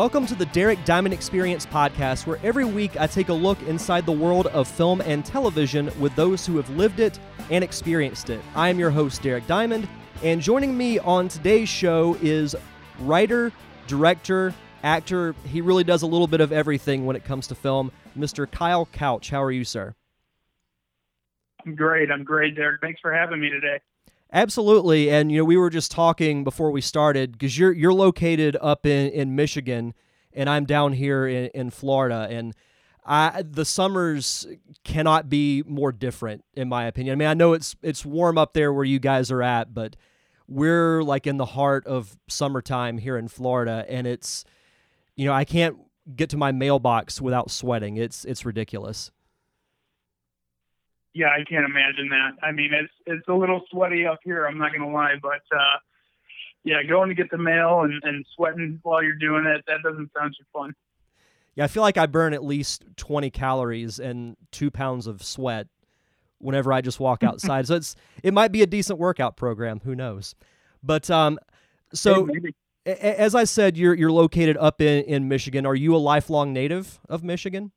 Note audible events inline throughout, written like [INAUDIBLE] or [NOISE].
Welcome to the Derek Diamond Experience podcast, where every week I take a look inside the world of film and television with those who have lived it and experienced it. I am your host, Derek Diamond, and joining me on today's show is writer, director, actor. He really does a little bit of everything when it comes to film, Mr. Kyle Couch. How are you, sir? I'm great. I'm great, Derek. Thanks for having me today. Absolutely, and you know we were just talking before we started because you're you're located up in, in Michigan, and I'm down here in, in Florida, and I the summers cannot be more different in my opinion. I mean, I know it's it's warm up there where you guys are at, but we're like in the heart of summertime here in Florida, and it's you know I can't get to my mailbox without sweating. It's it's ridiculous yeah, I can't imagine that. I mean, it's it's a little sweaty up here. I'm not gonna lie, but uh, yeah, going to get the mail and, and sweating while you're doing it that doesn't sound too fun. Yeah, I feel like I burn at least 20 calories and two pounds of sweat whenever I just walk [LAUGHS] outside. so it's it might be a decent workout program. Who knows? But um, so as I said, you're you're located up in in Michigan. Are you a lifelong native of Michigan?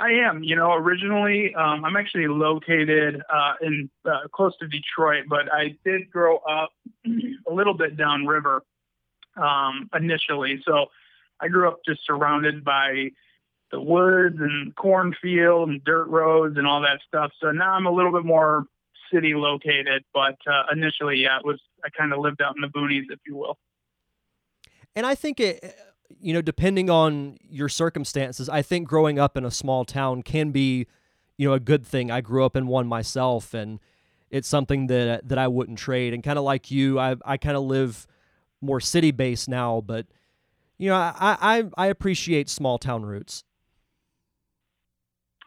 I am. You know, originally um, I'm actually located uh, in uh, close to Detroit, but I did grow up [CLEARS THROAT] a little bit downriver um, initially. So I grew up just surrounded by the woods and cornfield and dirt roads and all that stuff. So now I'm a little bit more city located, but uh, initially, yeah, it was I kind of lived out in the boonies, if you will. And I think it you know, depending on your circumstances, I think growing up in a small town can be, you know, a good thing. I grew up in one myself, and it's something that that I wouldn't trade. And kind of like you, I I kind of live more city based now, but you know, I, I I appreciate small town roots.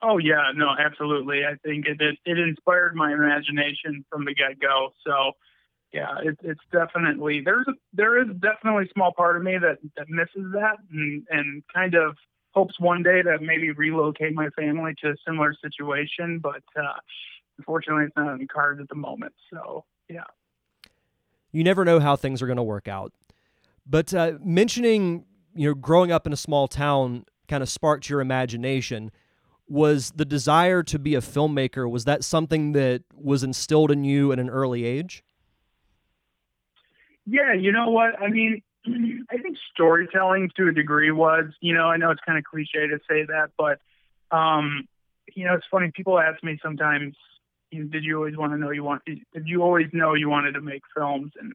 Oh yeah, no, absolutely. I think it it, it inspired my imagination from the get go. So yeah, it, it's definitely there's a there is definitely a small part of me that that misses that and and kind of hopes one day to maybe relocate my family to a similar situation, but uh, unfortunately, it's not in the cards at the moment. So yeah, you never know how things are going to work out. But uh, mentioning you know growing up in a small town kind of sparked your imagination was the desire to be a filmmaker was that something that was instilled in you at an early age yeah, you know what? I mean, [CLEARS THROAT] I think storytelling to a degree was, you know, I know it's kind of cliche to say that, but, um, you know, it's funny. People ask me sometimes, did you always want to know you want, did you always know you wanted to make films? And,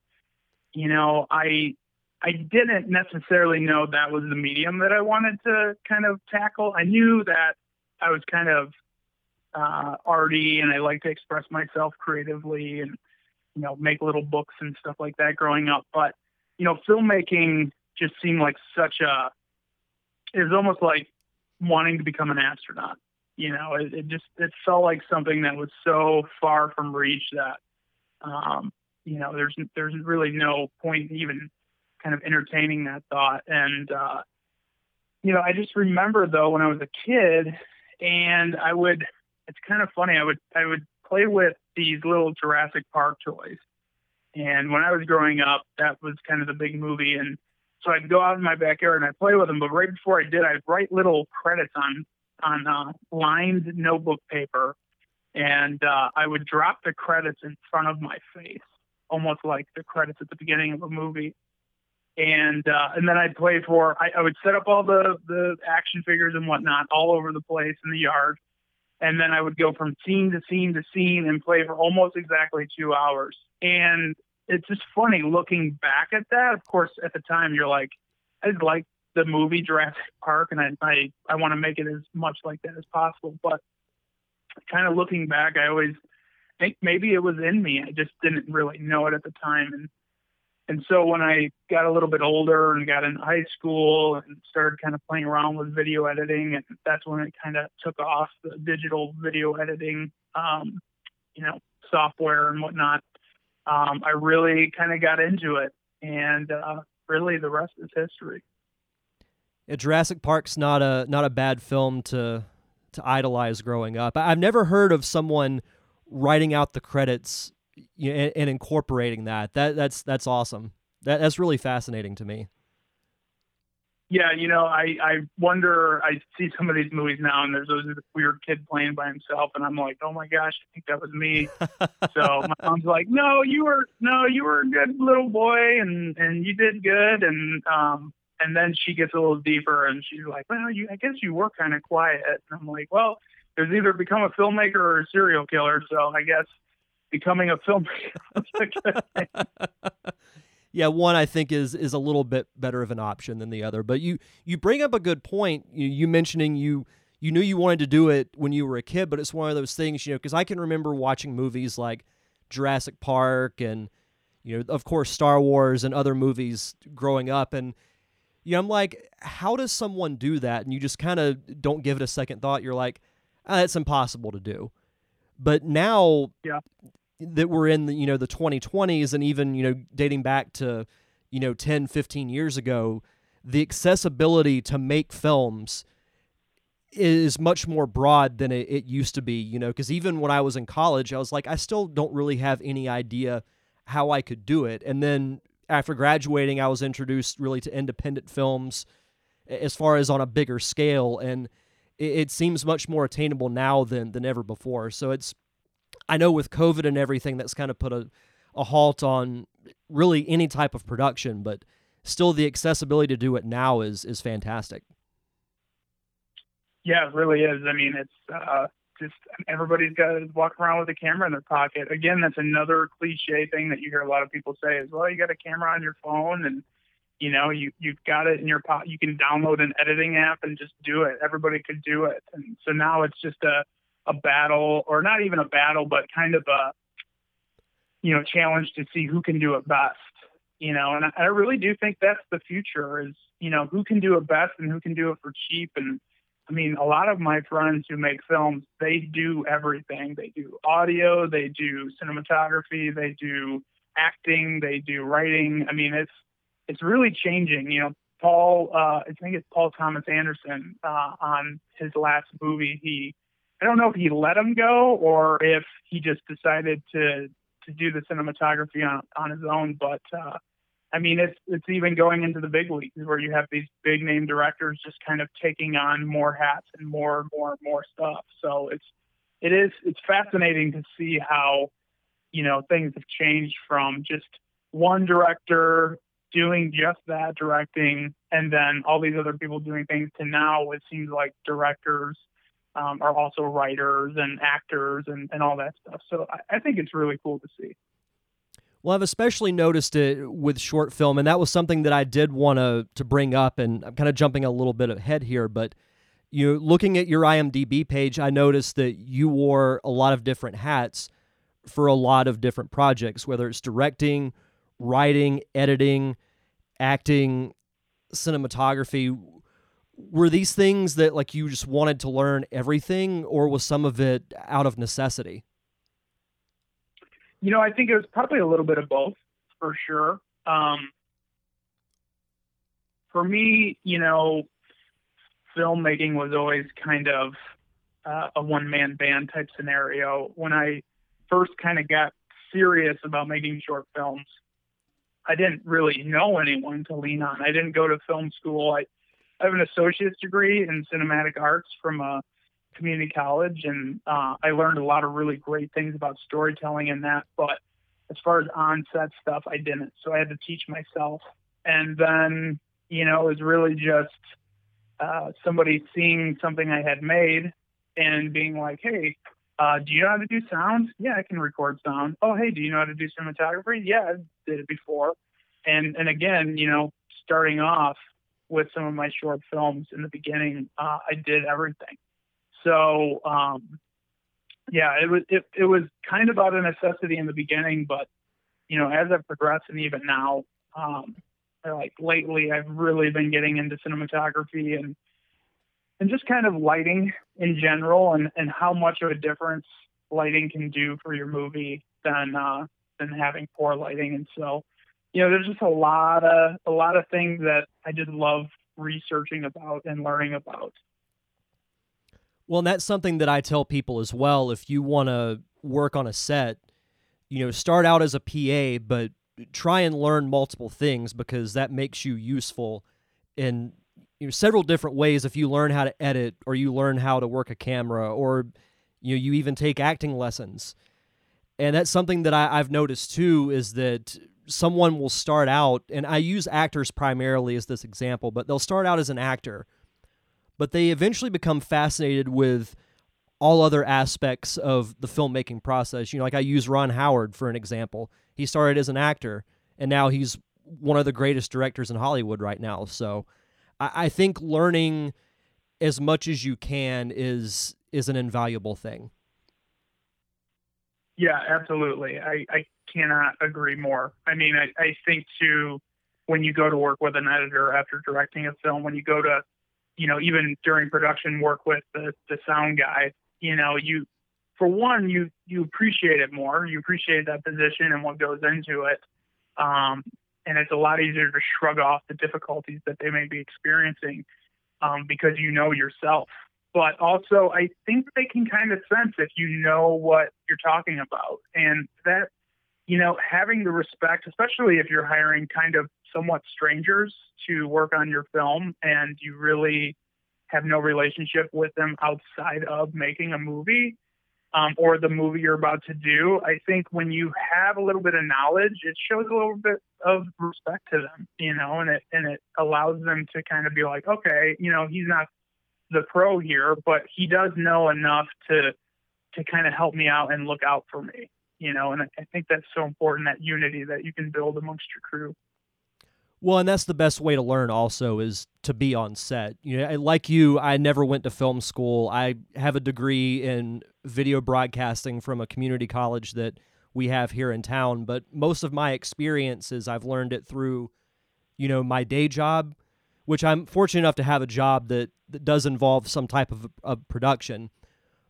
you know, I, I didn't necessarily know that was the medium that I wanted to kind of tackle. I knew that I was kind of uh, arty and I like to express myself creatively and you know, make little books and stuff like that growing up. But, you know, filmmaking just seemed like such a, it was almost like wanting to become an astronaut. You know, it, it just, it felt like something that was so far from reach that, um, you know, there's, there's really no point even kind of entertaining that thought. And, uh, you know, I just remember though when I was a kid and I would, it's kind of funny. I would, I would play with these little Jurassic Park toys. And when I was growing up, that was kind of the big movie. And so I'd go out in my backyard and I'd play with them. But right before I did, I'd write little credits on on uh, lined notebook paper, and uh, I would drop the credits in front of my face, almost like the credits at the beginning of a movie. And uh, and then I'd play for. I, I would set up all the the action figures and whatnot all over the place in the yard and then I would go from scene to scene to scene and play for almost exactly two hours. And it's just funny looking back at that. Of course, at the time, you're like, I like the movie Jurassic Park, and I I, I want to make it as much like that as possible. But kind of looking back, I always think maybe it was in me. I just didn't really know it at the time, and and so when I got a little bit older and got in high school and started kind of playing around with video editing, and that's when it kind of took off the digital video editing, um, you know, software and whatnot. Um, I really kind of got into it, and uh, really the rest is history. Yeah, Jurassic Park's not a not a bad film to to idolize growing up. I've never heard of someone writing out the credits you know, and, and, incorporating that. That that's that's awesome. That that's really fascinating to me. yeah, you know, I I wonder. I see some of these movies now, and there's those weird kid playing by himself, and I'm like, oh my gosh, I think that was me. [LAUGHS] so my mom's like, no, you were no, you were a good little boy, and and you did good, and um, and then she gets a little deeper, and she's like, well, you, I guess you were kind of quiet, and I'm like, well, there's either become a filmmaker or a serial killer, so I guess becoming a filmmaker. [LAUGHS] yeah, one I think is is a little bit better of an option than the other. But you you bring up a good point. You, you mentioning you you knew you wanted to do it when you were a kid, but it's one of those things, you know, because I can remember watching movies like Jurassic Park and you know, of course, Star Wars and other movies growing up, and you know, I'm like, how does someone do that? And you just kind of don't give it a second thought. You're like, ah, it's impossible to do. But now, yeah. that were in the you know the 2020s and even you know dating back to you know 10 15 years ago the accessibility to make films is much more broad than it, it used to be you know because even when i was in college i was like i still don't really have any idea how i could do it. And then after graduating i was introduced really to independent films as far as on a bigger scale. And it, it seems much more attainable now than than ever before so it's I know with COVID and everything, that's kind of put a, a halt on really any type of production, but still the accessibility to do it now is is fantastic. Yeah, it really is. I mean, it's uh, just everybody's got to walk around with a camera in their pocket. Again, that's another cliche thing that you hear a lot of people say is, well, you got a camera on your phone and you know you you've got it in your pot You can download an editing app and just do it. Everybody could do it, and so now it's just a a battle, or not even a battle, but kind of a you know challenge to see who can do it best. You know, and I, I really do think that's the future is you know who can do it best and who can do it for cheap. And I mean, a lot of my friends who make films, they do everything. They do audio, they do cinematography, they do acting, they do writing. I mean, it's it's really changing. You know, Paul, uh, I think it's Paul Thomas Anderson uh, on his last movie. He I don't know if he let him go or if he just decided to to do the cinematography on on his own. But uh, I mean, it's it's even going into the big leagues where you have these big name directors just kind of taking on more hats and more and more and more stuff. So it's it is it's fascinating to see how you know things have changed from just one director doing just that directing and then all these other people doing things to now it seems like directors um, are also writers and actors and, and all that stuff. So I, I think it's really cool to see. Well, I've especially noticed it with short film, and that was something that I did want to to bring up. And I'm kind of jumping a little bit ahead here, but you know, looking at your IMDb page, I noticed that you wore a lot of different hats for a lot of different projects, whether it's directing, writing, editing, acting, cinematography. Were these things that like you just wanted to learn everything or was some of it out of necessity? You know i think it was probably a little bit of both for sure. Um, for me you know filmmaking was always kind of uh, a one man band type scenario. When i first kind of got serious about making short films i didn't really know anyone to lean on i didn't go to film school i I have an associate's degree in cinematic arts from a community college, and uh, I learned a lot of really great things about storytelling in that. But as far as on-set stuff, I didn't, so I had to teach myself. And then, you know, it was really just uh, somebody seeing something I had made and being like, "Hey, uh, do you know how to do sound? Yeah, I can record sound. Oh, hey, do you know how to do cinematography? Yeah, did it before. And and again, you know, starting off, with some of my short films in the beginning, uh, I did everything. So um, yeah, it was it, it was kind of out of necessity in the beginning, but you know, as I've progressed and even now, um, like lately, I've really been getting into cinematography and and just kind of lighting in general, and and how much of a difference lighting can do for your movie than uh, than having poor lighting. And so you know, there's just a lot of a lot of things that I just love researching about and learning about. Well, and that's something that I tell people as well. If you want to work on a set, you know, start out as a PA, but try and learn multiple things because that makes you useful in you know, several different ways if you learn how to edit or you learn how to work a camera or you know, you even take acting lessons. And that's something that I, I've noticed too is that someone will start out, and I use actors primarily as this example, but they'll start out as an actor, but they eventually become fascinated with all other aspects of the filmmaking process. You know, like I use Ron Howard for an example. He started as an actor, and now he's one of the greatest directors in Hollywood right now. So I, I think learning as much as you can is is an invaluable thing. Yeah, absolutely. I, I cannot agree more. I mean, I, I think too, when you go to work with an editor after directing a film, when you go to, you know, even during production, work with the, the sound guy, you know, you, for one, you, you appreciate it more. You appreciate that position and what goes into it. Um, and it's a lot easier to shrug off the difficulties that they may be experiencing um, because you know yourself but also I think they can kind of sense if you know what you're talking about. And that, you know, having the respect, especially if you're hiring kind of somewhat strangers to work on your film and you really have no relationship with them outside of making a movie um, or the movie you're about to do. I think when you have a little bit of knowledge, it shows a little bit of respect to them, you know, and it and it allows them to kind of be like, okay, you know, he's not the pro here, but he does know enough to to kind of help me out and look out for me, you know. And I think that's so important that unity that you can build amongst your crew. Well, and that's the best way to learn. Also, is to be on set. You know, like you, I never went to film school. I have a degree in video broadcasting from a community college that we have here in town. But most of my experiences, I've learned it through, you know, my day job which I'm fortunate enough to have a job that, that does involve some type of, of production.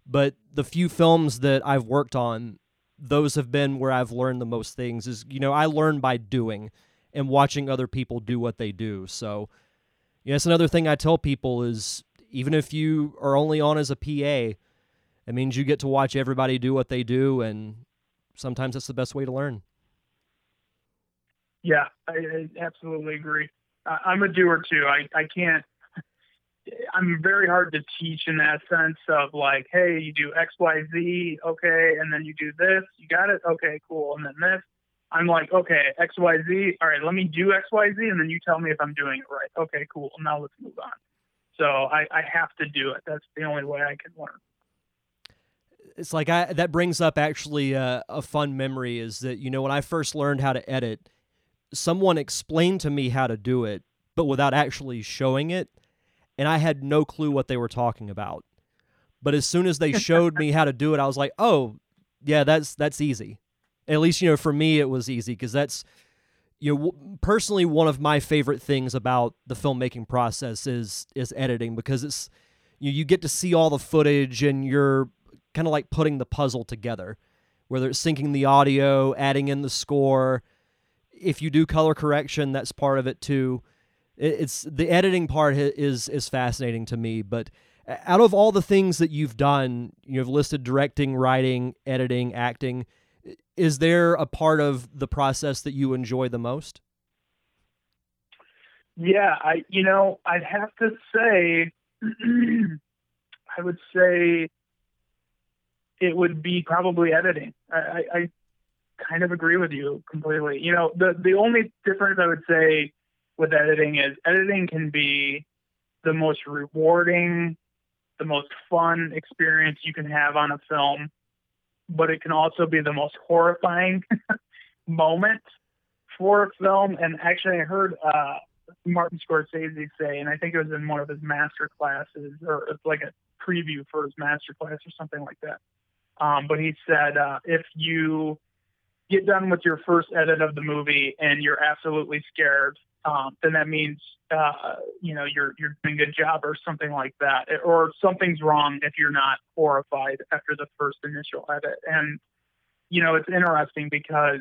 But the few films that I've worked on, those have been where I've learned the most things. Is you know I learn by doing and watching other people do what they do. So, yeah, that's another thing I tell people is even if you are only on as a PA, it means you get to watch everybody do what they do, and sometimes that's the best way to learn. Yeah, I, I absolutely agree. I'm a doer too. I, I can't, I'm very hard to teach in that sense of like, hey, you do X, Y, Z, okay, and then you do this, you got it, okay, cool, and then this. I'm like, okay, X, Y, Z, all right, let me do X, Y, Z, and then you tell me if I'm doing it right. Okay, cool, now let's move on. So I, I have to do it. That's the only way I can learn. It's like I that brings up actually uh, a fun memory is that you know when I first learned how to edit someone explained to me how to do it, but without actually showing it, and I had no clue what they were talking about. But as soon as they showed me how to do it, I was like, "Oh, yeah, that's that's easy." At least you know for me it was easy because that's you know personally one of my favorite things about the filmmaking process is is editing because it's you you get to see all the footage and you're kind of like putting the puzzle together whether it's syncing the audio, adding in the score, if you do color correction, that's part of it too. It's the editing part is is fascinating to me. But out of all the things that you've done, you've listed directing, writing, editing, acting. Is there a part of the process that you enjoy the most? Yeah, I you know I'd have to say [CLEARS THROAT] I would say it would be probably editing. I, I kind of agree with you completely. You know, the the only difference I would say with editing is editing can be the most rewarding, the most fun experience you can have on a film, but it can also be the most horrifying [LAUGHS] moment for a film. And actually, I heard uh, Martin Scorsese say, and I think it was in one of his master classes, or it's like a preview for his master class or something like that. Um, but he said, uh, if you get done with your first edit of the movie and you're absolutely scared, um, then that means uh, you know you're you're doing a good job or something like that, or something's wrong if you're not horrified after the first initial edit. And you know it's interesting because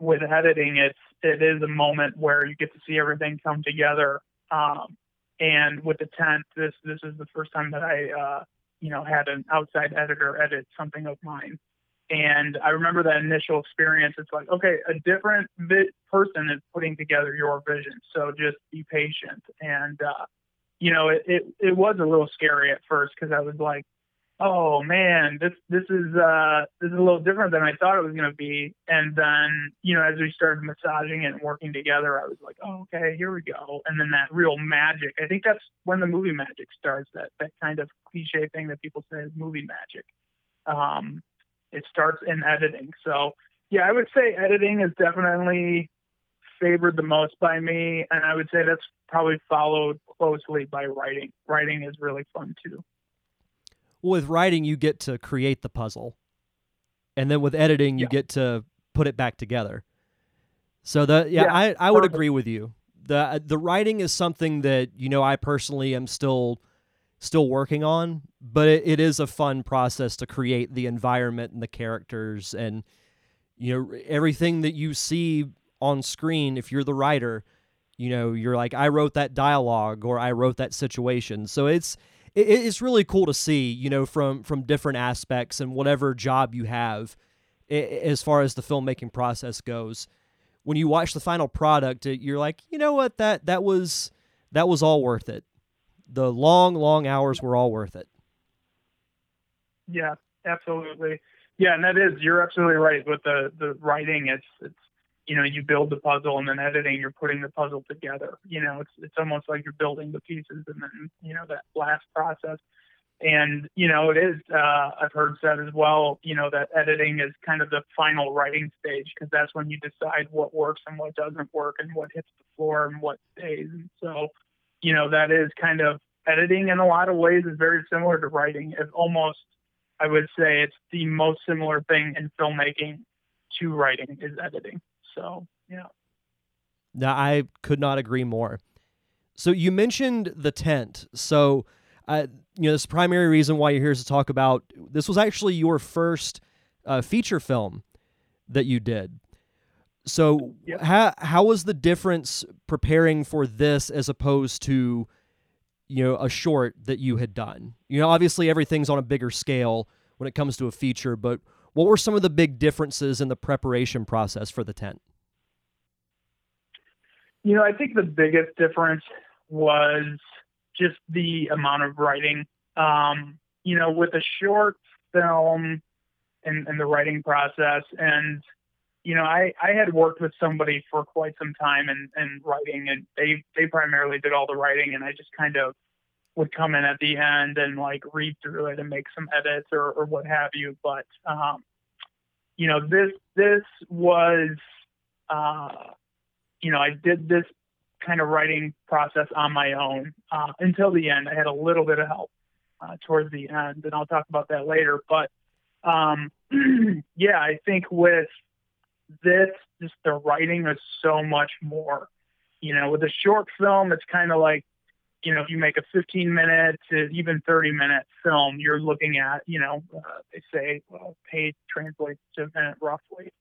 with editing, it's it is a moment where you get to see everything come together. Um, and with the tent, this this is the first time that I uh, you know had an outside editor edit something of mine And I remember that initial experience. It's like, okay, a different vi- person is putting together your vision. So just be patient. And, uh, you know, it, it, it was a little scary at first because I was like, oh man, this this is uh this is a little different than I thought it was gonna be. And then, you know, as we started massaging it and working together, I was like, oh, okay, here we go. And then that real magic. I think that's when the movie magic starts. That that kind of cliche thing that people say is movie magic. Um, it starts in editing. So yeah, I would say editing is definitely favored the most by me, and I would say that's probably followed closely by writing. Writing is really fun too with writing you get to create the puzzle and then with editing you yeah. get to put it back together so the yeah, yeah I, I would agree with you the the writing is something that you know i personally am still still working on but it, it is a fun process to create the environment and the characters and you know everything that you see on screen if you're the writer you know you're like i wrote that dialogue or i wrote that situation so it's it, it's really cool to see, you know, from from different aspects and whatever job you have, as far as the filmmaking process goes. When you watch the final product, you're like, you know what that that was that was all worth it. The long, long hours were all worth it. Yeah, absolutely. Yeah, and that is you're absolutely right with the the writing. It's it's you know, you build the puzzle and then editing, you're putting the puzzle together. You know, it's it's almost like you're building the pieces and then, you know, that last process. And, you know, it is, uh, I've heard said as well, you know, that editing is kind of the final writing stage because that's when you decide what works and what doesn't work and what hits the floor and what stays. And so, you know, that is kind of editing in a lot of ways is very similar to writing. It's almost, I would say, it's the most similar thing in filmmaking to writing is editing. So, yeah. Now, I could not agree more. So, you mentioned the tent. So, uh, you know, this primary reason why you're here is to talk about this was actually your first uh, feature film that you did. So, yep. how how was the difference preparing for this as opposed to, you know, a short that you had done? You know, obviously everything's on a bigger scale when it comes to a feature, but what were some of the big differences in the preparation process for the tent? You know, I think the biggest difference was just the amount of writing. Um, you know, with a short film and, and the writing process, and you know, I, I had worked with somebody for quite some time and, and writing, and they they primarily did all the writing, and I just kind of would come in at the end and like read through it and make some edits or, or what have you. But um, you know, this this was uh, you know, I did this kind of writing process on my own uh, until the end. I had a little bit of help uh, towards the end, and I'll talk about that later. But um, [CLEARS THROAT] yeah, I think with this, just the writing is so much more. You know, with a short film, it's kind of like you know, if you make a 15 minute to even 30 minute film, you're looking at, you know, uh, they say uh, page translates to minute roughly.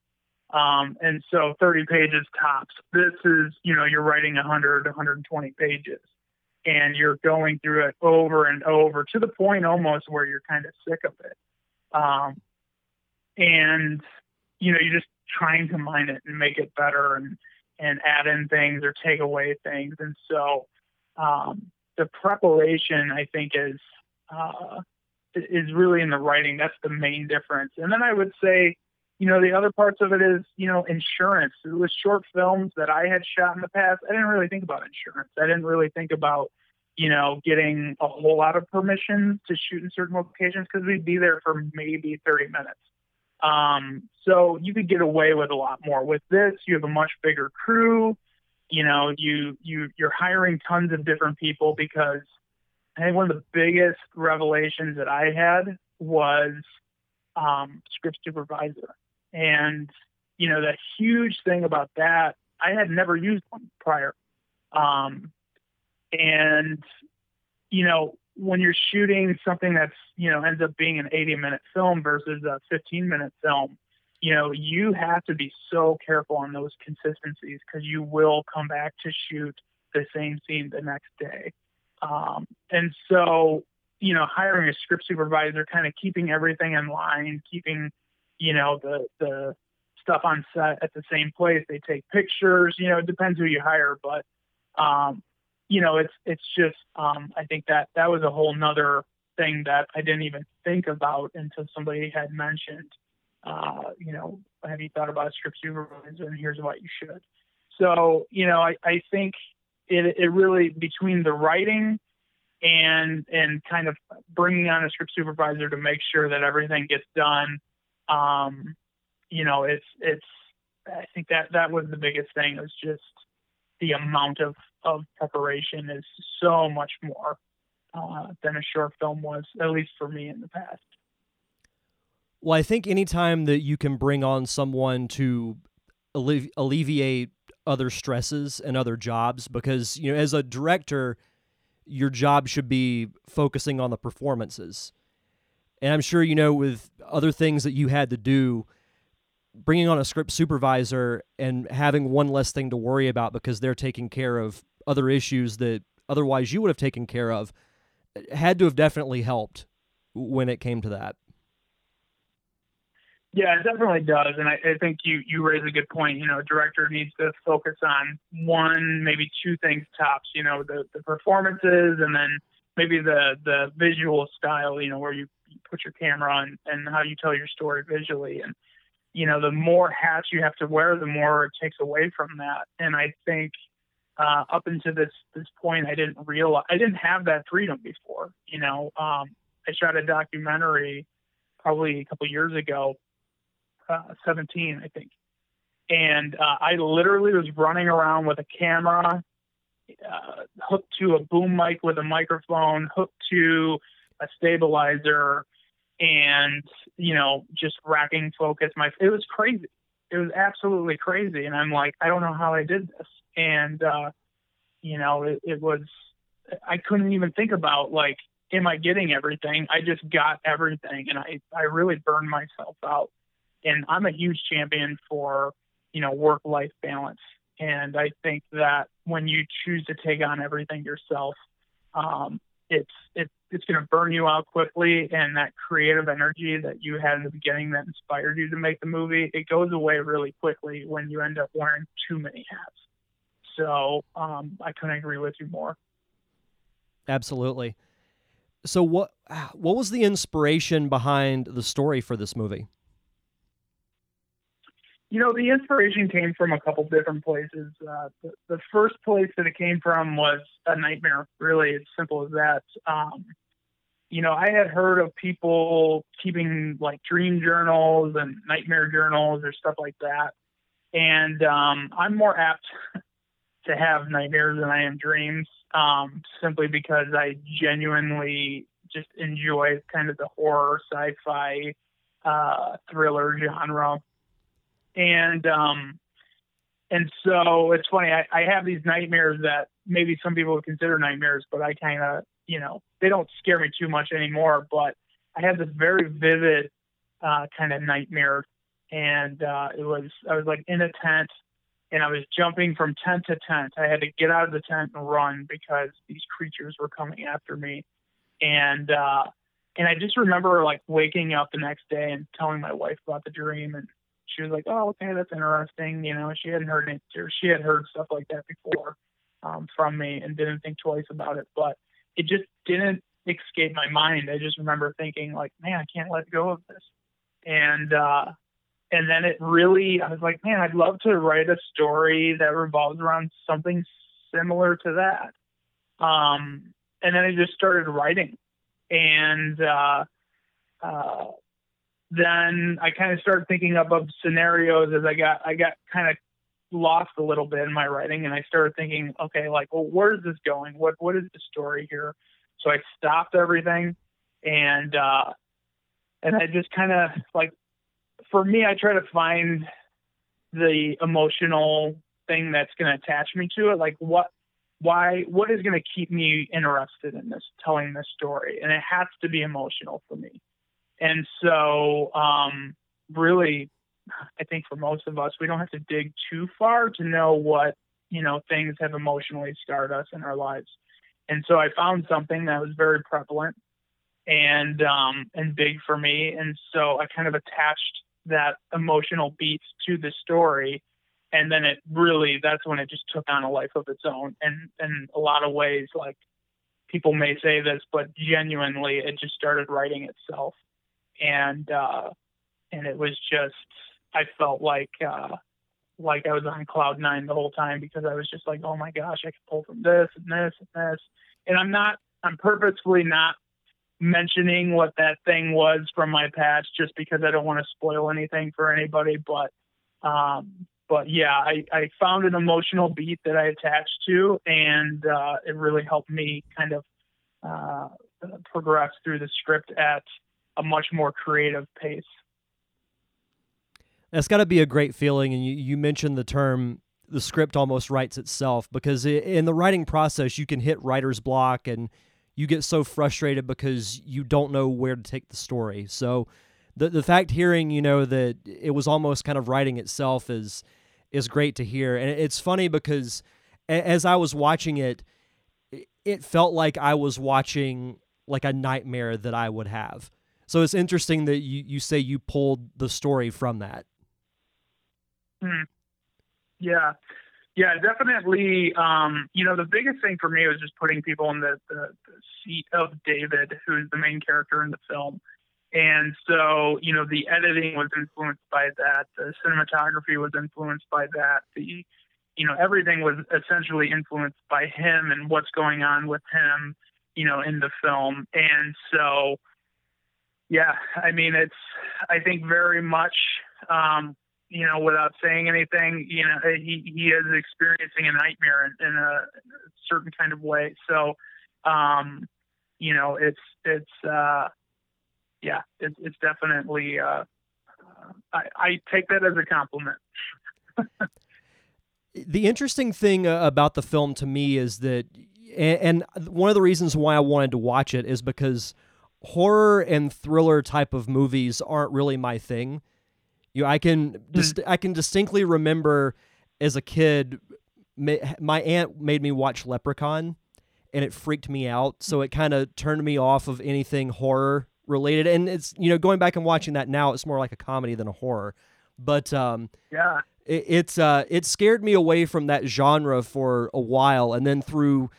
Um, and so 30 pages tops. This is, you know, you're writing 100, 120 pages and you're going through it over and over to the point almost where you're kind of sick of it. Um, and, you know, you're just trying to mine it and make it better and, and add in things or take away things. And so, um, the preparation, I think, is uh, is really in the writing. That's the main difference. And then I would say, you know, the other parts of it is, you know, insurance. With short films that I had shot in the past, I didn't really think about insurance. I didn't really think about, you know, getting a whole lot of permission to shoot in certain locations because we'd be there for maybe 30 minutes. Um, so you could get away with a lot more. With this, you have a much bigger crew. You know, you you you're hiring tons of different people because I think one of the biggest revelations that I had was um, script supervisor, and you know the huge thing about that I had never used one prior, um, and you know when you're shooting something that's you know ends up being an 80 minute film versus a 15 minute film you know, you have to be so careful on those consistencies because you will come back to shoot the same scene the next day. Um, and so, you know, hiring a script supervisor, kind of keeping everything in line, keeping, you know, the the stuff on set at the same place. They take pictures. You know, it depends who you hire, but um, you know, it's it's just um, I think that that was a whole nother thing that I didn't even think about until somebody had mentioned. Uh, you know, have you thought about a script supervisor? And here's what you should. So, you know, I, I think it, it really between the writing and and kind of bringing on a script supervisor to make sure that everything gets done. Um, you know, it's it's. I think that that was the biggest thing. Was just the amount of of preparation is so much more uh, than a short film was, at least for me in the past. Well, I think anytime that you can bring on someone to allevi- alleviate other stresses and other jobs, because you know, as a director, your job should be focusing on the performances. And I'm sure you know with other things that you had to do, bringing on a script supervisor and having one less thing to worry about because they're taking care of other issues that otherwise you would have taken care of had to have definitely helped when it came to that. Yeah, it definitely does, and I, I think you you raise a good point. You know, a director needs to focus on one, maybe two things tops. You know, the the performances, and then maybe the the visual style. You know, where you, put your camera on and how you tell your story visually, and you know, the more hats you have to wear, the more it takes away from that. And I think uh, up until this this point, I didn't realize I didn't have that freedom before. You know, um, I shot a documentary probably a couple years ago, uh, 17, I think, and uh, I literally was running around with a camera uh, hooked to a boom mic with a microphone, hooked to a stabilizer, and you know, just racking focus. My it was crazy. It was absolutely crazy, and I'm like, I don't know how I did this and uh, you know it, it was I couldn't even think about like am I getting everything? I just got everything, and I I really burned myself out. And I'm a huge champion for you know work life balance, and I think that when you choose to take on everything yourself, um, it's it, it's going to burn you out quickly, and that creative energy that you had in the beginning that inspired you to make the movie, it goes away really quickly when you end up wearing too many hats. So um, I couldn't agree with you more. Absolutely. So what what was the inspiration behind the story for this movie? You know, the inspiration came from a couple different places. Uh, the, the, first place that it came from was a nightmare. Really, as simple as that. Um, you know, I had heard of people keeping like dream journals and nightmare journals or stuff like that, and um, I'm more apt [LAUGHS] to have nightmares than I am dreams, um, simply because I genuinely just enjoy kind of the horror sci-fi uh, thriller genre. And um, and so it's funny. I, I have these nightmares that maybe some people would consider nightmares, but I kind of you know they don't scare me too much anymore. But I had this very vivid uh, kind of nightmare, and uh, it was I was like in a tent and I was jumping from tent to tent. I had to get out of the tent and run because these creatures were coming after me. And uh and I just remember like waking up the next day and telling my wife about the dream and she was like, "Oh, okay, that's interesting." You know, she hadn't heard it or she had heard stuff like that before um, from me and didn't think twice about it. But it just didn't escape my mind. I just remember thinking, like, "Man, I can't let go of this." And uh, and then it really i was like man i'd love to write a story that revolves around something similar to that um, and then i just started writing and uh, uh, then i kind of started thinking up of scenarios as i got i got kind of lost a little bit in my writing and i started thinking okay like well where's this going what what is the story here so i stopped everything and uh and i just kind of like for me, I try to find the emotional thing that's going to attach me to it. Like what, why, what is going to keep me interested in this, telling this story? And it has to be emotional for me. And so, um, really, I think for most of us, we don't have to dig too far to know what, you know, things have emotionally scarred us in our lives. And so I found something that was very prevalent and um, and big for me, and so I kind of attached that emotional beat to the story. And then it really that's when it just took on a life of its own. And in a lot of ways like people may say this but genuinely it just started writing itself and uh and it was just i felt like uh like i was on cloud nine the whole time because i was just like oh my gosh i can pull from this and this and this. And i'm not i'm purposefully not mentioning what that thing was from my past just because i don't want to spoil anything for anybody but um but yeah, I, I found an emotional beat that I attached to, and uh, it really helped me kind of uh, progress through the script at a much more creative pace. That's got to be a great feeling. And you, you mentioned the term the script almost writes itself because in the writing process, you can hit writer's block and you get so frustrated because you don't know where to take the story. So, the the fact hearing you know that it was almost kind of writing itself is is great to hear and it's funny because as i was watching it it felt like i was watching like a nightmare that i would have so it's interesting that you, you say you pulled the story from that hmm. yeah yeah definitely um, you know the biggest thing for me was just putting people in the, the, the seat of david who's the main character in the film and so, you know, the editing was influenced by that. The cinematography was influenced by that. The, you know, everything was essentially influenced by him and what's going on with him, you know, in the film. And so, yeah, I mean, it's, I think very much, um, you know, without saying anything, you know, he, he is experiencing a nightmare in, in a certain kind of way. So, um, you know, it's, it's, uh, yeah, it, it's definitely. Uh, I, I take that as a compliment. [LAUGHS] the interesting thing uh, about the film to me is that, and one of the reasons why I wanted to watch it is because horror and thriller type of movies aren't really my thing. You know, I can dist- mm. I can distinctly remember as a kid, my aunt made me watch Leprechaun, and it freaked me out. So it kind of turned me off of anything horror related and it's you know going back and watching that now it's more like a comedy than a horror but um yeah it, it's uh it scared me away from that genre for a while and then through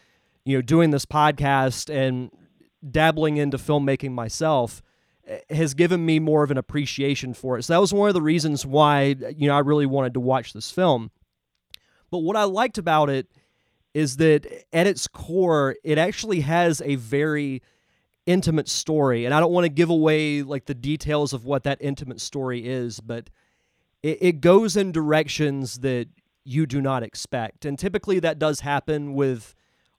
you know doing this podcast and dabbling into filmmaking myself eh, has given me more of an appreciation for it. So that was one of the reasons why you know I really wanted to watch this film. But what I liked about it is that at its core it actually has a very intimate story. And i don't want to give away like the details of what that intimate story is but it, it goes in directions that you do not expect. And typically that does happen with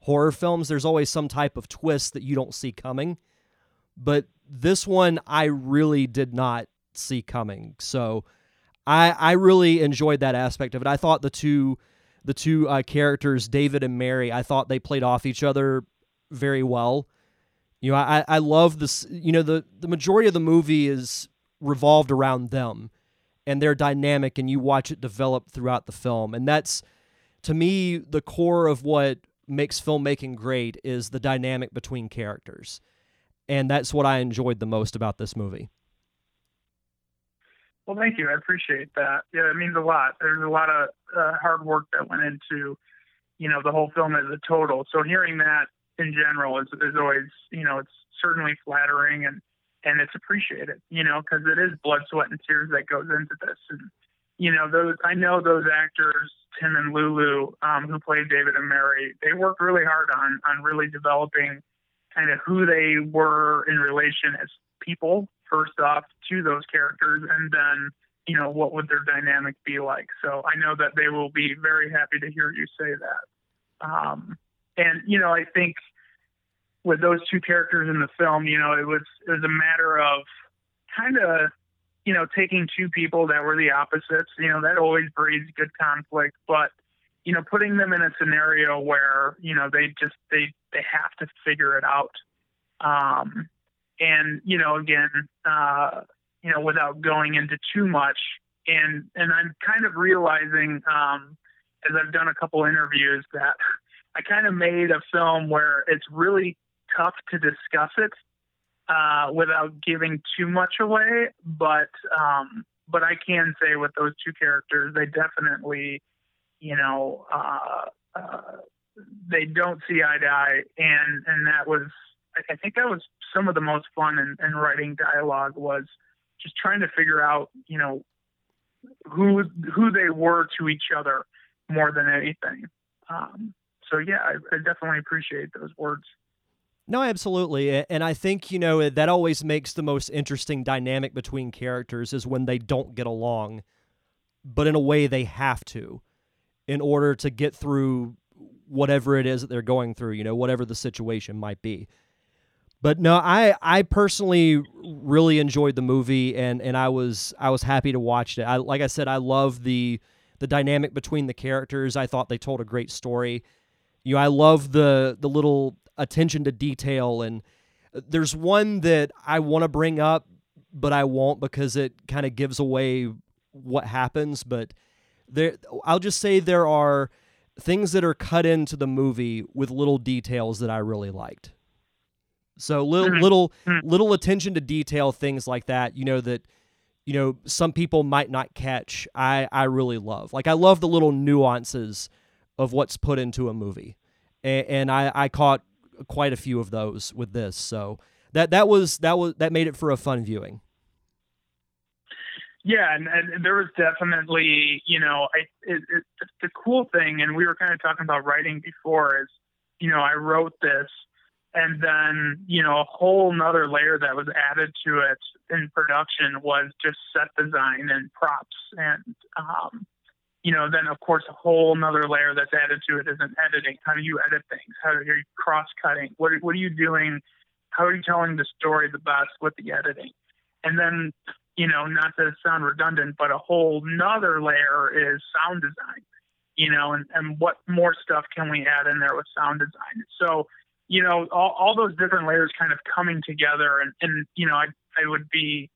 horror films there's always some type of twist that you don't see coming but this one i really did not see coming so i i really enjoyed that aspect of it i thought the two the two uh, characters david and mary i thought they played off each other very well you know, I, I love this. You know, the, the majority of the movie is revolved around them and their dynamic, and you watch it develop throughout the film. And that's, to me, the core of what makes filmmaking great is the dynamic between characters. And that's what I enjoyed the most about this movie. Well, thank you. I appreciate that. Yeah, it means a lot. There's a lot of uh, hard work that went into, you know, the whole film as a total. So hearing that in general is, is always, you know, it's certainly flattering and, and it's appreciated, you know, because it is blood, sweat, and tears that goes into this. And, you know, those, I know those actors, Tim and Lulu, um, who played David and Mary, they worked really hard on, on really developing kind of who they were in relation as people, first off, to those characters, and then, you know, what would their dynamic be like. So I know that they will be very happy to hear you say that. Um, and you know, I think with those two characters in the film, you know, it was it was a matter of kind of you know taking two people that were the opposites. You know, that always breeds good conflict, but you know, putting them in a scenario where you know they just they they have to figure it out. Um, and you know, again, uh, you know, without going into too much, and and I'm kind of realizing um, as I've done a couple interviews that [LAUGHS] I kind of made a film where it's really tough to discuss it uh, without giving too much away. But um, but I can say with those two characters, they definitely, you know, uh, uh, they don't see eye to eye, and and that was, I think that was some of the most fun in, in writing dialogue was just trying to figure out, you know, who who they were to each other more than anything. Um, so yeah, I, I definitely appreciate those words. No, absolutely. And I think, you know, that always makes the most interesting dynamic between characters is when they don't get along, but in a way they have to in order to get through whatever it is that they're going through, you know, whatever the situation might be. But no, I I personally really enjoyed the movie and and I was I was happy to watch it. I like I said I love the the dynamic between the characters. I thought they told a great story. You know, I love the the little attention to detail and uh, there's one that I want to bring up but I won't because it kind of gives away what happens, but there I'll just say there are things that are cut into the movie with little details that I really liked. So little Mhm. little Mhm. little attention to detail things like that, you know that you know some people might not catch. I I really love. Like I love the little nuances of what's put into a movie. And, and I I caught quite a few of those with this. So that that was that was that made it for a fun viewing. Yeah, and, and there was definitely, you know, I it, it, the cool thing, and we were kind of talking about writing before, is, you know, I wrote this, and then, you know, a whole nother layer that was added to it in production was just set design and props, and, um, you know, then of course a whole another layer that's added to it is in editing. How do you edit things? How are you cross cutting? What what are you doing? How are you telling the story the best with the editing? And then you know, not to sound redundant, but a whole nother layer is sound design, you know, and, and what more stuff can we add in there with sound design? So, you know, all, all those different layers kind of coming together and, and you know, I, I would be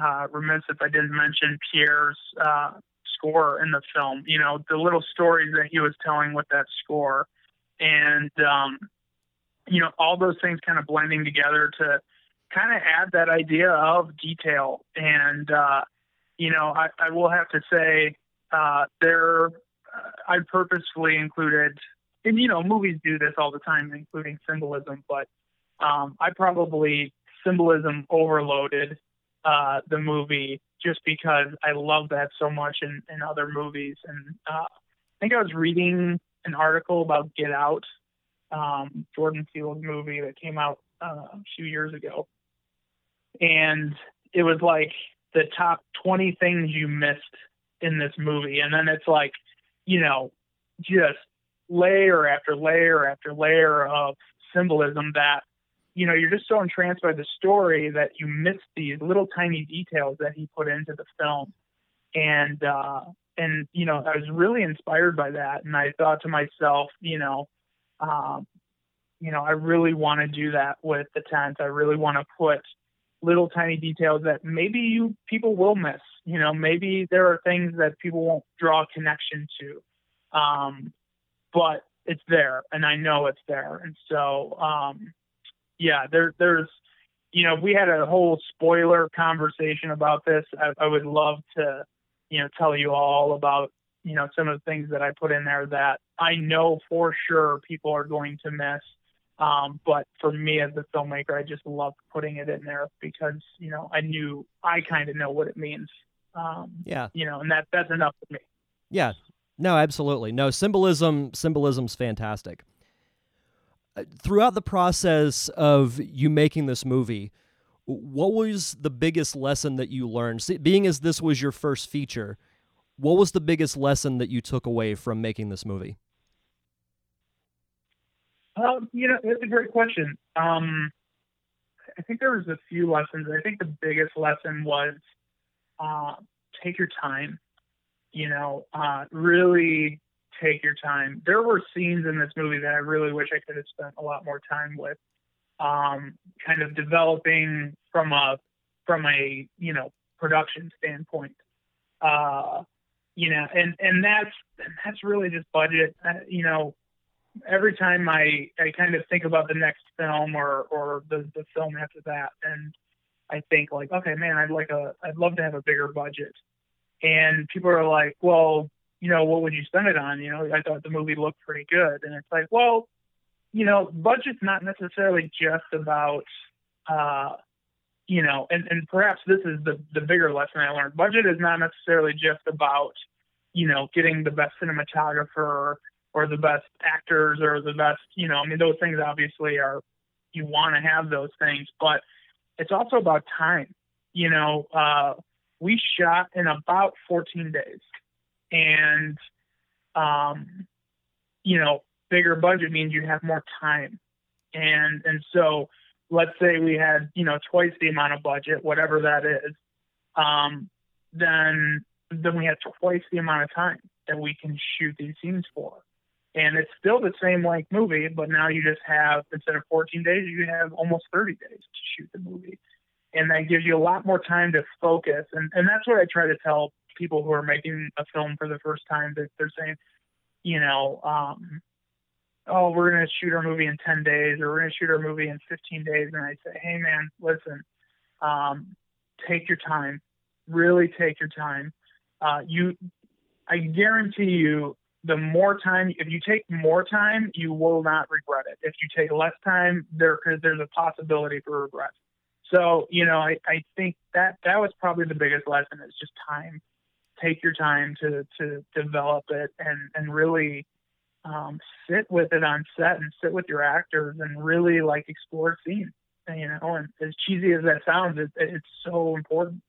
uh, remiss if I didn't mention Pierre's uh, score in the film, you know, the little stories that he was telling with that score and, um, you know, all those things kind of blending together to, kind of add that idea of detail. And, uh, you know, I, I, will have to say, uh, there, uh, I purposefully included, and, you know, movies do this all the time, including symbolism, but um, I probably symbolism overloaded uh, the movie just because I love that so much in, in other movies. And uh, I think I was reading an article about Get Out, um, Jordan Peele's movie that came out uh, a few years ago and it was like the top 20 things you missed in this movie and then it's like you know just layer after layer after layer of symbolism that you know you're just so entranced by the story that you miss these little tiny details that he put into the film and uh and you know I was really inspired by that and I thought to myself you know um you know I really want to do that with the tent I really want to put little tiny details that maybe you people will miss. You know, maybe there are things that people won't draw a connection to, um, but it's there, and I know it's there. And so, um, yeah, there, there's, you know, we had a whole spoiler conversation about this. I, I would love to, you know, tell you all about, you know, some of the things that I put in there that I know for sure people are going to miss. Um, but for me as a filmmaker, I just loved putting it in there because you know I knew I kind of know what it means. Um, Yeah. You know, and that that's enough for me. Yeah. No, absolutely. No, symbolism symbolism's fantastic. Uh, Throughout the process of you making this movie, what was the biggest lesson that you learned? Being as this was your first feature, what was the biggest lesson that you took away from making this movie? Um, you know, it's a great question. Um, I think there was a few lessons. I think the biggest lesson was uh, take your time. You know, uh, really take your time. There were scenes in this movie that I really wish I could have spent a lot more time with. Um, kind of developing from a from a you know production standpoint. Uh, you know, and and that's that's really just budget. Uh, you know, every time I, I kind of think about the next film or, or the, the film after that, and I think like, okay, man, I'd like a, I'd love to have a bigger budget. And people are like, well, you know, what would you spend it on? You know, I thought the movie looked pretty good. And it's like, well, you know, budget's not necessarily just about, uh, you know, and, and perhaps this is the, the bigger lesson I learned. Budget is not necessarily just about, you know, getting the best cinematographer or the best actors or the best, you know, I mean, those things obviously are, you want to have those things, but it's also about time. You know, uh, we shot in about 14 days and, um, you know, bigger budget means you have more time. And, and so let's say we had, you know, twice the amount of budget, whatever that is, um, then, then we have twice the amount of time that we can shoot these scenes for. And it's still the same length movie, but now you just have, instead of 14 days, you have almost 30 days to shoot the movie. And that gives you a lot more time to focus. And, and that's what I try to tell people who are making a film for the first time that they're saying, you know, um, oh, we're going to shoot our movie in 10 days or we're going to shoot our movie in 15 days. And I say, hey, man, listen, um, take your time, really take your time. Uh, you, I guarantee you, the more time, if you take more time, you will not regret it. If you take less time, there there's a possibility for regret. So, you know, I, I think that that was probably the biggest lesson is just time. Take your time to to develop it and and really um, sit with it on set and sit with your actors and really like explore scenes. You know, and as cheesy as that sounds, it, it's so important.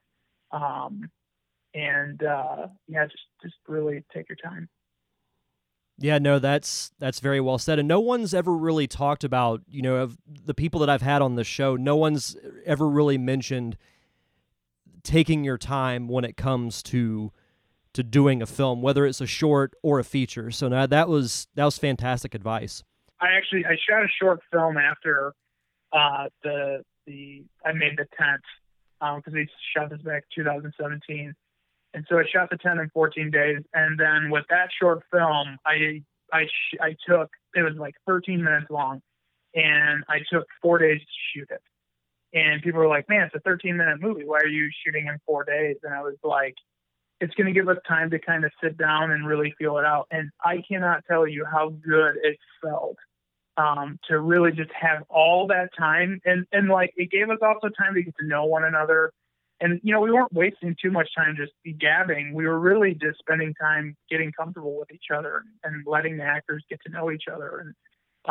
Um, and uh, yeah, just just really take your time. Yeah, no, that's that's very well said. And no one's ever really talked about, you know, of the people that I've had on the show, no one's ever really mentioned taking your time when it comes to to doing a film, whether it's a short or a feature. So now that was that was fantastic advice. I actually I shot a short film after uh, the the I made the tent because um, we shot this back 2017 and so I shot the tent in 14 days. And then with that short film, I, I, I took, it was like 13 minutes long and I took four days to shoot it. And people were like, man, it's a 13 minute movie. Why are you shooting in four days? And I was like, it's going to give us time to kind of sit down and really feel it out. And I cannot tell you how good it felt um, to really just have all that time. And, and like, it gave us also time to get to know one another and you know we weren't wasting too much time just gabbing we were really just spending time getting comfortable with each other and letting the actors get to know each other and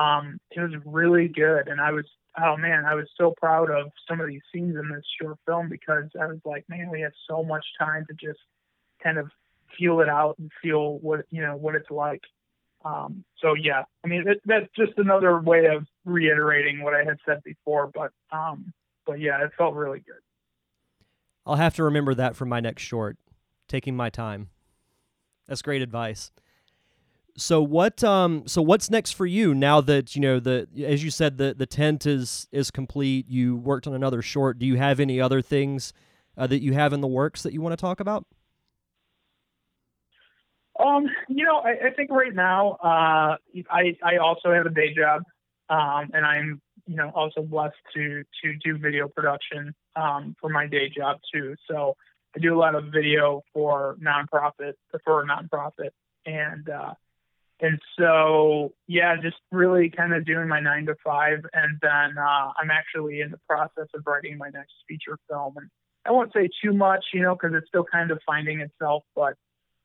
um it was really good and i was oh man i was so proud of some of these scenes in this short film because i was like man we have so much time to just kind of feel it out and feel what you know what it's like um so yeah i mean it, that's just another way of reiterating what i had said before but um but yeah it felt really good I'll have to remember that for my next short. Taking my time. That's great advice. So what um so what's next for you now that you know the as you said the the tent is is complete you worked on another short do you have any other things uh, that you have in the works that you want to talk about um you know I, I think right now uh I I also have a day job um and I'm you know also blessed to to do video production um, for my day job too. So I do a lot of video for nonprofit for a nonprofit, and uh, and so yeah, just really kind of doing my nine to five, and then uh, I'm actually in the process of writing my next feature film, and I won't say too much, you know, because it's still kind of finding itself, but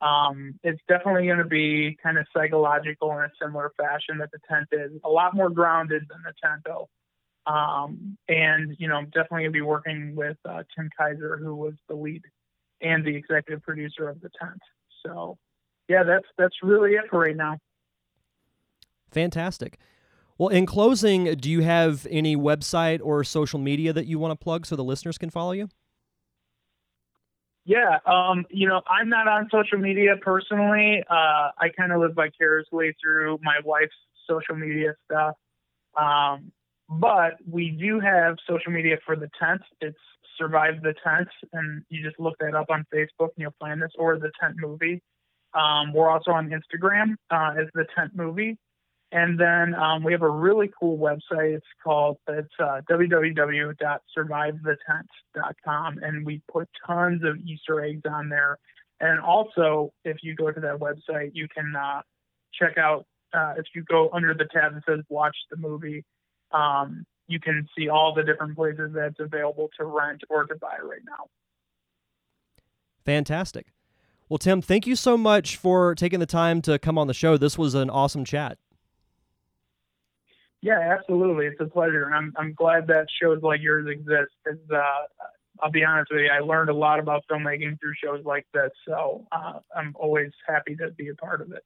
um, it's definitely going to be kind of psychological in a similar fashion that the tent is. A lot more grounded than the tent, though. Um, and you know, I'm definitely gonna be working with uh, Tim Kaiser, who was the lead and the executive producer of the tent. So, yeah, that's that's really it for right now. Fantastic. Well, in closing, do you have any website or social media that you want to plug so the listeners can follow you? Yeah, um, you know, I'm not on social media personally. Uh, I kind of live vicariously through my wife's social media stuff. Um, but we do have social media for the tent. It's Survive the Tent, and you just look that up on Facebook and you'll find us, or the Tent Movie. Um, we're also on Instagram uh, as the Tent Movie. And then um, we have a really cool website. It's called it's uh, www.survivethetent.com, and we put tons of Easter eggs on there. And also, if you go to that website, you can uh, check out. Uh, if you go under the tab that says "Watch the movie," um, you can see all the different places that's available to rent or to buy right now. Fantastic. Well, Tim, thank you so much for taking the time to come on the show. This was an awesome chat. Yeah, absolutely. It's a pleasure. And I'm, I'm glad that shows like yours exist because uh, I'll be honest with you, I learned a lot about filmmaking through shows like this. So uh, I'm always happy to be a part of it.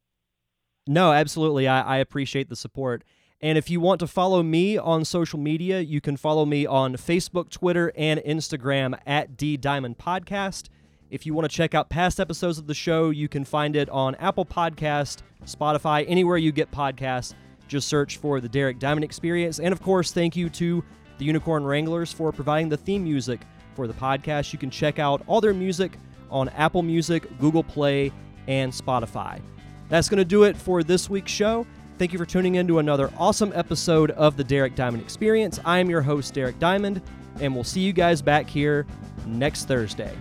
No, absolutely. I, I appreciate the support. And if you want to follow me on social media, you can follow me on Facebook, Twitter, and Instagram at D Diamond Podcast. If you want to check out past episodes of the show, you can find it on Apple Podcast, Spotify, anywhere you get podcasts. Just search for the Derek Diamond Experience. And of course, thank you to the Unicorn Wranglers for providing the theme music for the podcast. You can check out all their music on Apple Music, Google Play, and Spotify. That's going to do it for this week's show. Thank you for tuning in to another awesome episode of the Derek Diamond Experience. I am your host, Derek Diamond, and we'll see you guys back here next Thursday.